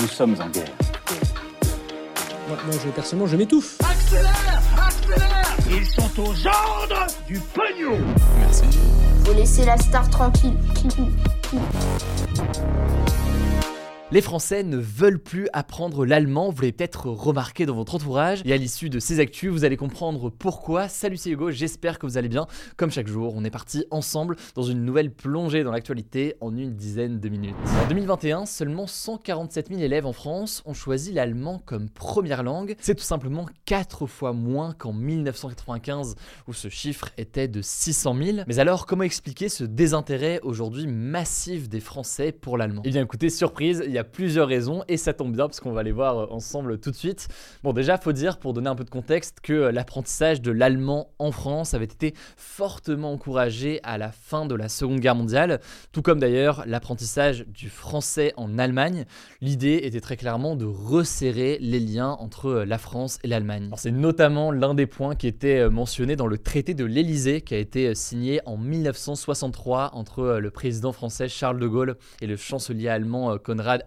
Nous sommes en guerre. Moi, moi, je, personnellement, je m'étouffe. Accélère Accélère Ils sont aux ordres du pognon Faut laisser la star tranquille. Les Français ne veulent plus apprendre l'allemand, vous l'avez peut-être remarqué dans votre entourage. Et à l'issue de ces actus, vous allez comprendre pourquoi. Salut, c'est Hugo, j'espère que vous allez bien. Comme chaque jour, on est parti ensemble dans une nouvelle plongée dans l'actualité en une dizaine de minutes. En 2021, seulement 147 000 élèves en France ont choisi l'allemand comme première langue. C'est tout simplement 4 fois moins qu'en 1995 où ce chiffre était de 600 000. Mais alors, comment expliquer ce désintérêt aujourd'hui massif des Français pour l'allemand? Eh bien écoutez, surprise, il y a plusieurs raisons et ça tombe bien parce qu'on va les voir euh, ensemble tout de suite. Bon, déjà, faut dire pour donner un peu de contexte que euh, l'apprentissage de l'allemand en France avait été fortement encouragé à la fin de la Seconde Guerre mondiale, tout comme d'ailleurs l'apprentissage du français en Allemagne. L'idée était très clairement de resserrer les liens entre euh, la France et l'Allemagne. C'est notamment l'un des points qui était mentionné dans le traité de l'Élysée qui a été signé en 1963 entre le président français Charles de Gaulle et le chancelier allemand Konrad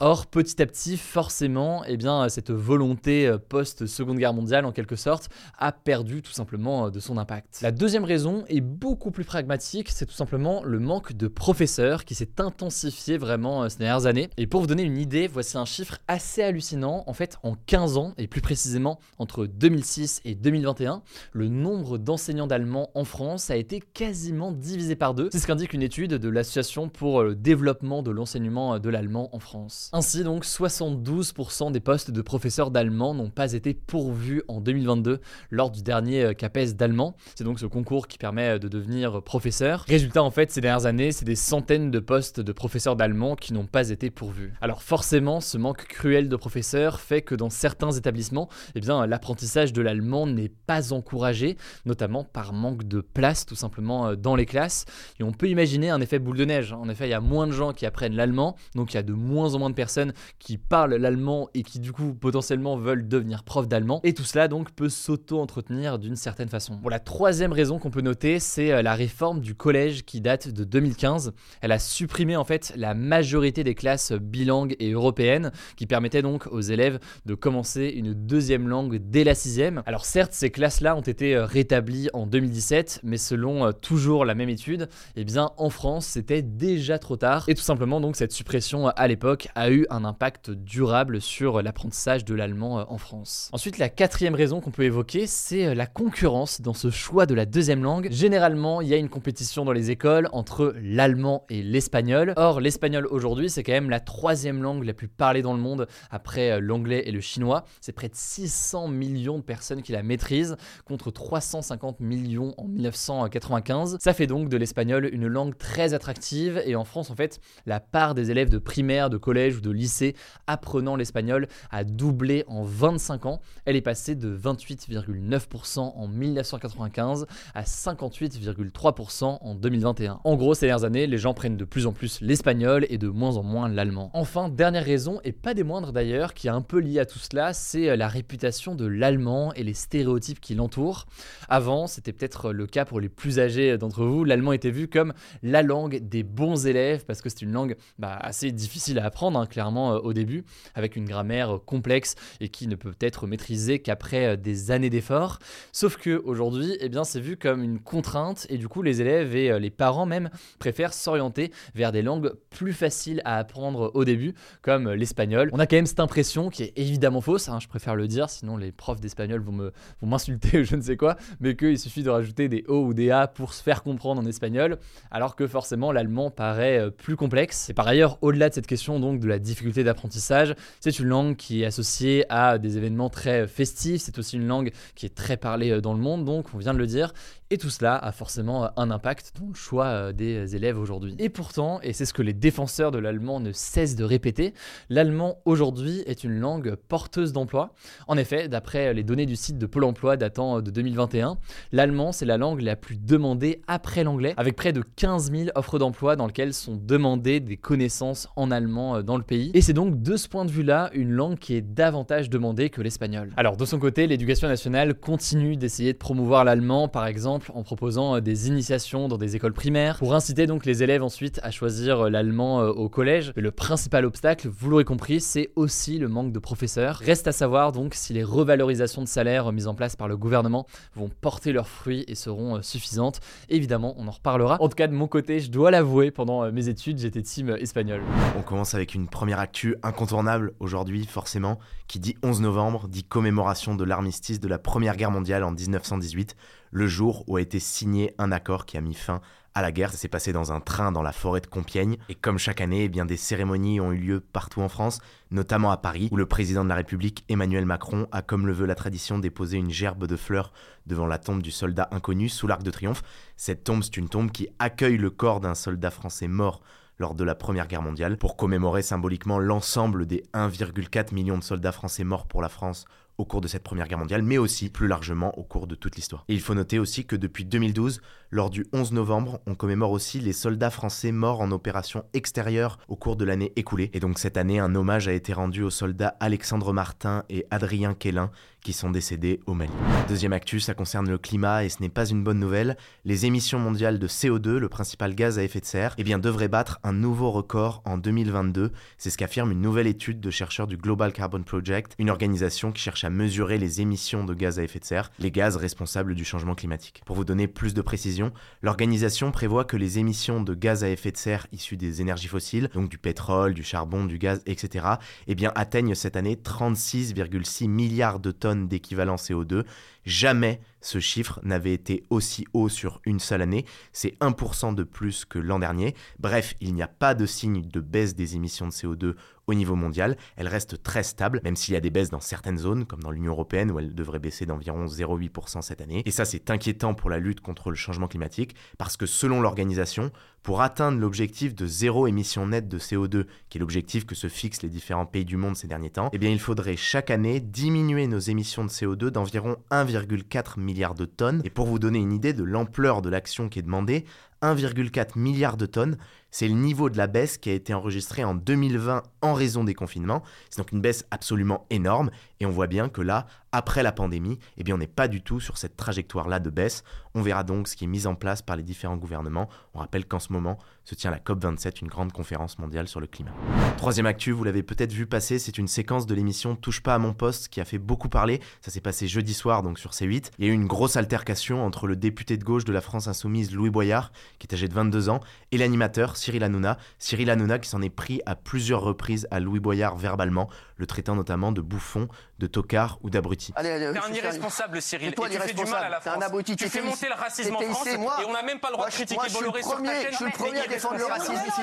Or, petit à petit, forcément, eh bien, cette volonté euh, post-Seconde Guerre mondiale, en quelque sorte, a perdu tout simplement euh, de son impact. La deuxième raison est beaucoup plus pragmatique, c'est tout simplement le manque de professeurs qui s'est intensifié vraiment euh, ces dernières années. Et pour vous donner une idée, voici un chiffre assez hallucinant. En fait, en 15 ans, et plus précisément entre 2006 et 2021, le nombre d'enseignants d'allemand en France a été quasiment divisé par deux. C'est ce qu'indique une étude de l'Association pour le développement de l'enseignement de l'allemand France. Ainsi donc 72% des postes de professeurs d'allemand n'ont pas été pourvus en 2022 lors du dernier euh, CAPES d'allemand. C'est donc ce concours qui permet euh, de devenir professeur. Résultat en fait ces dernières années c'est des centaines de postes de professeurs d'allemand qui n'ont pas été pourvus. Alors forcément ce manque cruel de professeurs fait que dans certains établissements eh bien l'apprentissage de l'allemand n'est pas encouragé, notamment par manque de place tout simplement euh, dans les classes. Et on peut imaginer un effet boule de neige. En effet il y a moins de gens qui apprennent l'allemand, donc il y a de moins en moins de personnes qui parlent l'allemand et qui du coup potentiellement veulent devenir prof d'allemand. Et tout cela donc peut s'auto-entretenir d'une certaine façon. Bon, la troisième raison qu'on peut noter, c'est euh, la réforme du collège qui date de 2015. Elle a supprimé en fait la majorité des classes bilingues et européennes qui permettaient donc aux élèves de commencer une deuxième langue dès la sixième. Alors certes, ces classes-là ont été euh, rétablies en 2017, mais selon euh, toujours la même étude, eh bien en France c'était déjà trop tard. Et tout simplement donc cette suppression à l'époque a eu un impact durable sur l'apprentissage de l'allemand euh, en France. Ensuite, la quatrième raison qu'on peut évoquer, c'est euh, la concurrence dans ce choix de la deuxième langue. Généralement, il y a une compétition dans les écoles entre l'allemand et l'espagnol. Or, l'espagnol aujourd'hui, c'est quand même la troisième langue la plus parlée dans le monde après euh, l'anglais et le chinois. C'est près de 600 millions de personnes qui la maîtrisent contre 350 millions en 1995. Ça fait donc de l'espagnol une langue très attractive et en France, en fait, la part des élèves de primaire, de collège ou de lycée apprenant l'espagnol a doublé en 25 ans. Elle est passée de 28,9% en 1995 à 58,3% en 2021. En gros, ces dernières années, les gens prennent de plus en plus l'espagnol et de moins en moins l'allemand. Enfin, dernière raison, et pas des moindres d'ailleurs, qui est un peu liée à tout cela, c'est euh, la réputation de l'allemand et les stéréotypes qui l'entourent. Avant, c'était peut-être le cas pour les plus âgés d'entre vous, l'allemand était vu comme la langue des bons élèves parce que c'est une langue bah, assez difficile à apprendre, hein, clairement, euh, au début, avec une grammaire euh, complexe et qui ne peut être maîtrisée qu'après euh, des années d'efforts. Sauf que aujourd'hui, eh bien, c'est vu comme une contrainte et du coup, les élèves et les parents même préfèrent s'orienter vers des langues plus faciles à apprendre au début, comme l'espagnol. On a quand même cette impression qui est évidemment fausse, hein, je préfère le dire, sinon les profs d'espagnol vont m'insulter ou je ne sais quoi, mais qu'il suffit de rajouter des O ou des A pour se faire comprendre en espagnol, alors que forcément l'allemand paraît plus complexe. Et par ailleurs, au-delà de cette question donc de la difficulté d'apprentissage. C'est une langue qui est associée à des événements très festifs. C'est aussi une langue qui est très parlée euh, dans le monde, donc on vient de le dire. Et tout cela a forcément un impact dans le choix des élèves aujourd'hui. Et pourtant, et c'est ce que les défenseurs de l'allemand ne cessent de répéter, l'allemand aujourd'hui est une langue porteuse d'emploi. En effet, d'après les données du site de Pôle emploi datant de 2021, l'allemand c'est la langue la plus demandée après l'anglais, avec près de 15 000 offres d'emploi dans lesquelles sont demandées des connaissances en allemand dans le pays. Et c'est donc de ce point de vue-là une langue qui est davantage demandée que l'espagnol. Alors de son côté, l'éducation nationale continue d'essayer de promouvoir l'allemand, par exemple en proposant des initiations dans des écoles primaires, pour inciter donc les élèves ensuite à choisir l'allemand au collège. le principal obstacle, vous l'aurez compris, c'est aussi le manque de professeurs. Reste à savoir donc si les revalorisations de salaire mises en place par le gouvernement vont porter leurs fruits et seront suffisantes. Évidemment, on en reparlera. En tout cas, de mon côté, je dois l'avouer, pendant mes études, j'étais team espagnol. On commence avec une première actu incontournable aujourd'hui, forcément, qui dit 11 novembre, dit commémoration de l'armistice de la Première Guerre mondiale en 1918, le jour où a été signé un accord qui a mis fin à la guerre. Ça s'est passé dans un train dans la forêt de Compiègne. Et comme chaque année, eh bien, des cérémonies ont eu lieu partout en France, notamment à Paris, où le président de la République, Emmanuel Macron, a, comme le veut la tradition, déposé une gerbe de fleurs devant la tombe du soldat inconnu sous l'Arc de Triomphe. Cette tombe, c'est une tombe qui accueille le corps d'un soldat français mort lors de la Première Guerre mondiale, pour commémorer symboliquement l'ensemble des 1,4 million de soldats français morts pour la France au cours de cette Première Guerre mondiale, mais aussi plus largement au cours de toute l'histoire. Il faut noter aussi que depuis 2012, lors du 11 novembre, on commémore aussi les soldats français morts en opération extérieure au cours de l'année écoulée. Et donc cette année, un hommage a été rendu aux soldats Alexandre Martin et Adrien Quélin sont décédés au Mali. Deuxième actu, ça concerne le climat et ce n'est pas une bonne nouvelle. Les émissions mondiales de CO2, le principal gaz à effet de serre, eh bien, devraient battre un nouveau record en 2022. C'est ce qu'affirme une nouvelle étude de chercheurs du Global Carbon Project, une organisation qui cherche à mesurer les émissions de gaz à effet de serre, les gaz responsables du changement climatique. Pour vous donner plus de précision, l'organisation prévoit que les émissions de gaz à effet de serre issues des énergies fossiles, donc du pétrole, du charbon, du gaz, etc., eh bien, atteignent cette année 36,6 milliards de tonnes d'équivalent CO2. Jamais ce chiffre n'avait été aussi haut sur une seule année. C'est 1% de plus que l'an dernier. Bref, il n'y a pas de signe de baisse des émissions de CO2 au niveau mondial, elle reste très stable, même s'il y a des baisses dans certaines zones, comme dans l'Union européenne, où elle devrait baisser d'environ 0,8% cette année. Et ça, c'est inquiétant pour la lutte contre le changement climatique, parce que selon l'organisation, pour atteindre l'objectif de zéro émission nette de CO2, qui est l'objectif que se fixent les différents pays du monde ces derniers temps, eh bien, il faudrait chaque année diminuer nos émissions de CO2 d'environ 1,4 milliard de tonnes. Et pour vous donner une idée de l'ampleur de l'action qui est demandée, 1,4 milliard de tonnes, c'est le niveau de la baisse qui a été enregistré en 2020 en raison des confinements. C'est donc une baisse absolument énorme et on voit bien que là, après la pandémie, eh bien on n'est pas du tout sur cette trajectoire-là de baisse. On verra donc ce qui est mis en place par les différents gouvernements. On rappelle qu'en ce moment se tient la COP27, une grande conférence mondiale sur le climat. Troisième actu, vous l'avez peut-être vu passer, c'est une séquence de l'émission Touche pas à mon poste qui a fait beaucoup parler. Ça s'est passé jeudi soir donc sur C8. Il y a eu une grosse altercation entre le député de gauche de la France insoumise Louis Boyard, qui est âgé de 22 ans, et l'animateur Cyril Hanouna. Cyril Hanouna qui s'en est pris à plusieurs reprises à Louis Boyard verbalement, le traitant notamment de bouffon, de tocard ou d'abruti. T'es un irresponsable, Cyril. Et tu fais du mal à la France. Tu fais monter le racisme en France et on n'a même pas le droit de critiquer Bolloré sur ta chaîne. Je suis le premier à défendre le racisme ici.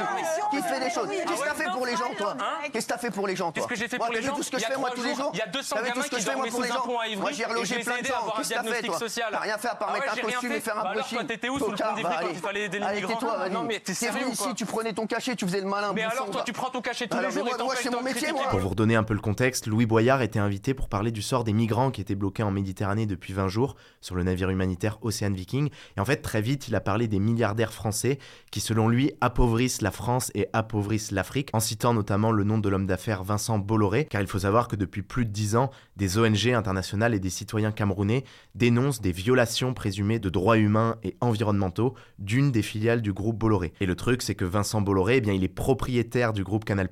Qui fait des choses Qu'est-ce que t'as fait pour les gens, toi Qu'est-ce que t'as fait pour les gens, toi Qu'est-ce que j'ai fait pour les gens tout ce que je fais moi tous les jours Il y a 200 gamins qui dorment sous un pont à Ivry. Moi j'ai relogé plein de gens. Qu'est-ce que t'as fait, toi T'as rien fait à part mettre un costume et faire un brushing. Alors toi t'étais où sous le pont d'Ivry quand il fallait aider les migrants Non mais t'es sérieux ici, tu prenais ton cachet, tu faisais le malin. Mais alors toi tu prends ton cachet tous les jours et moi c'est mon métier moi. Pour vous redonner un peu le contexte, Louis Boyard était invité pour parler du sort des migrants qui étaient bloqués en Méditerranée depuis 20 jours sur le navire humanitaire Océan Viking. Et en fait, très vite, il a parlé des milliardaires français qui, selon lui, appauvrissent la France et appauvrissent l'Afrique, en citant notamment le nom de l'homme d'affaires Vincent Bolloré, car il faut savoir que depuis plus de 10 ans, des ONG internationales et des citoyens camerounais dénoncent des violations présumées de droits humains et environnementaux d'une des filiales du groupe Bolloré. Et le truc, c'est que Vincent Bolloré, eh bien, il est propriétaire du groupe Canal+,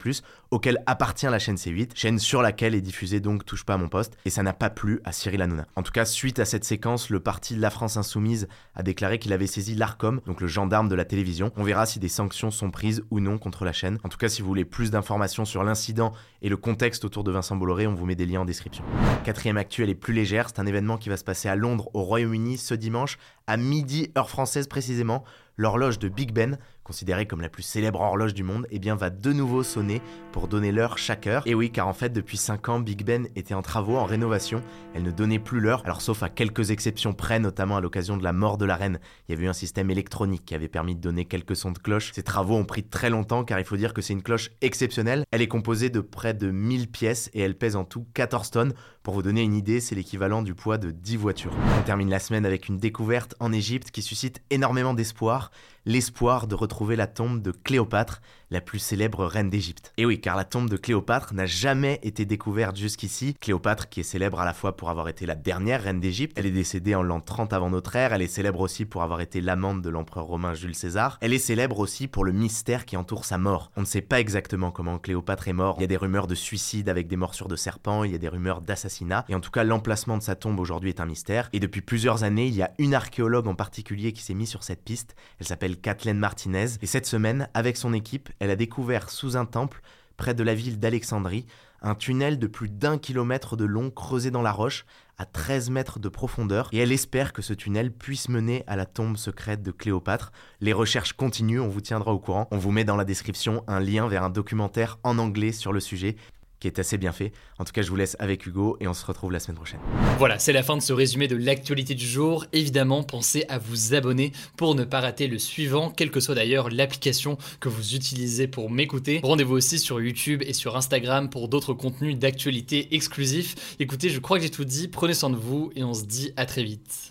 auquel appartient la chaîne C8, chaîne sur laquelle est diffusée donc Touche pas à mon poste, et ça n'a pas plu à Cyril Hanouna. En tout cas, suite à cette séquence, le parti de la France Insoumise a déclaré qu'il avait saisi l'ARCOM, donc le gendarme de la télévision. On verra si des sanctions sont prises ou non contre la chaîne. En tout cas, si vous voulez plus d'informations sur l'incident et le contexte autour de Vincent Bolloré, on vous met des liens en description. Quatrième actuel est plus légère, c'est un événement qui va se passer à Londres, au Royaume-Uni, ce dimanche, à midi, heure française précisément. L'horloge de Big Ben, considérée comme la plus célèbre horloge du monde, eh bien va de nouveau sonner pour donner l'heure chaque heure. Et oui, car en fait, depuis 5 ans, Big Ben était en travaux, en rénovation. Elle ne donnait plus l'heure, alors sauf à quelques exceptions près, notamment à l'occasion de la mort de la reine. Il y avait eu un système électronique qui avait permis de donner quelques sons de cloche. Ces travaux ont pris très longtemps car il faut dire que c'est une cloche exceptionnelle. Elle est composée de près de 1000 pièces et elle pèse en tout 14 tonnes. Pour vous donner une idée, c'est l'équivalent du poids de 10 voitures. On termine la semaine avec une découverte en Égypte qui suscite énormément d'espoir l'espoir de retrouver la tombe de Cléopâtre, la plus célèbre reine d'Égypte. Et oui, car la tombe de Cléopâtre n'a jamais été découverte jusqu'ici. Cléopâtre qui est célèbre à la fois pour avoir été la dernière reine d'Égypte, elle est décédée en l'an 30 avant notre ère, elle est célèbre aussi pour avoir été l'amante de l'empereur romain Jules César, elle est célèbre aussi pour le mystère qui entoure sa mort. On ne sait pas exactement comment Cléopâtre est morte, il y a des rumeurs de suicide avec des morsures de serpents, il y a des rumeurs d'assassinat, et en tout cas l'emplacement de sa tombe aujourd'hui est un mystère, et depuis plusieurs années, il y a une archéologue en particulier qui s'est mise sur cette piste, elle Kathleen Martinez, et cette semaine, avec son équipe, elle a découvert sous un temple, près de la ville d'Alexandrie, un tunnel de plus d'un kilomètre de long creusé dans la roche, à 13 mètres de profondeur, et elle espère que ce tunnel puisse mener à la tombe secrète de Cléopâtre. Les recherches continuent, on vous tiendra au courant. On vous met dans la description un lien vers un documentaire en anglais sur le sujet qui est assez bien fait. En tout cas, je vous laisse avec Hugo et on se retrouve la semaine prochaine. Voilà, c'est la fin de ce résumé de l'actualité du jour. Évidemment, pensez à vous abonner pour ne pas rater le suivant, quelle que soit d'ailleurs l'application que vous utilisez pour m'écouter. Rendez-vous aussi sur YouTube et sur Instagram pour d'autres contenus d'actualité exclusifs. Écoutez, je crois que j'ai tout dit. Prenez soin de vous et on se dit à très vite.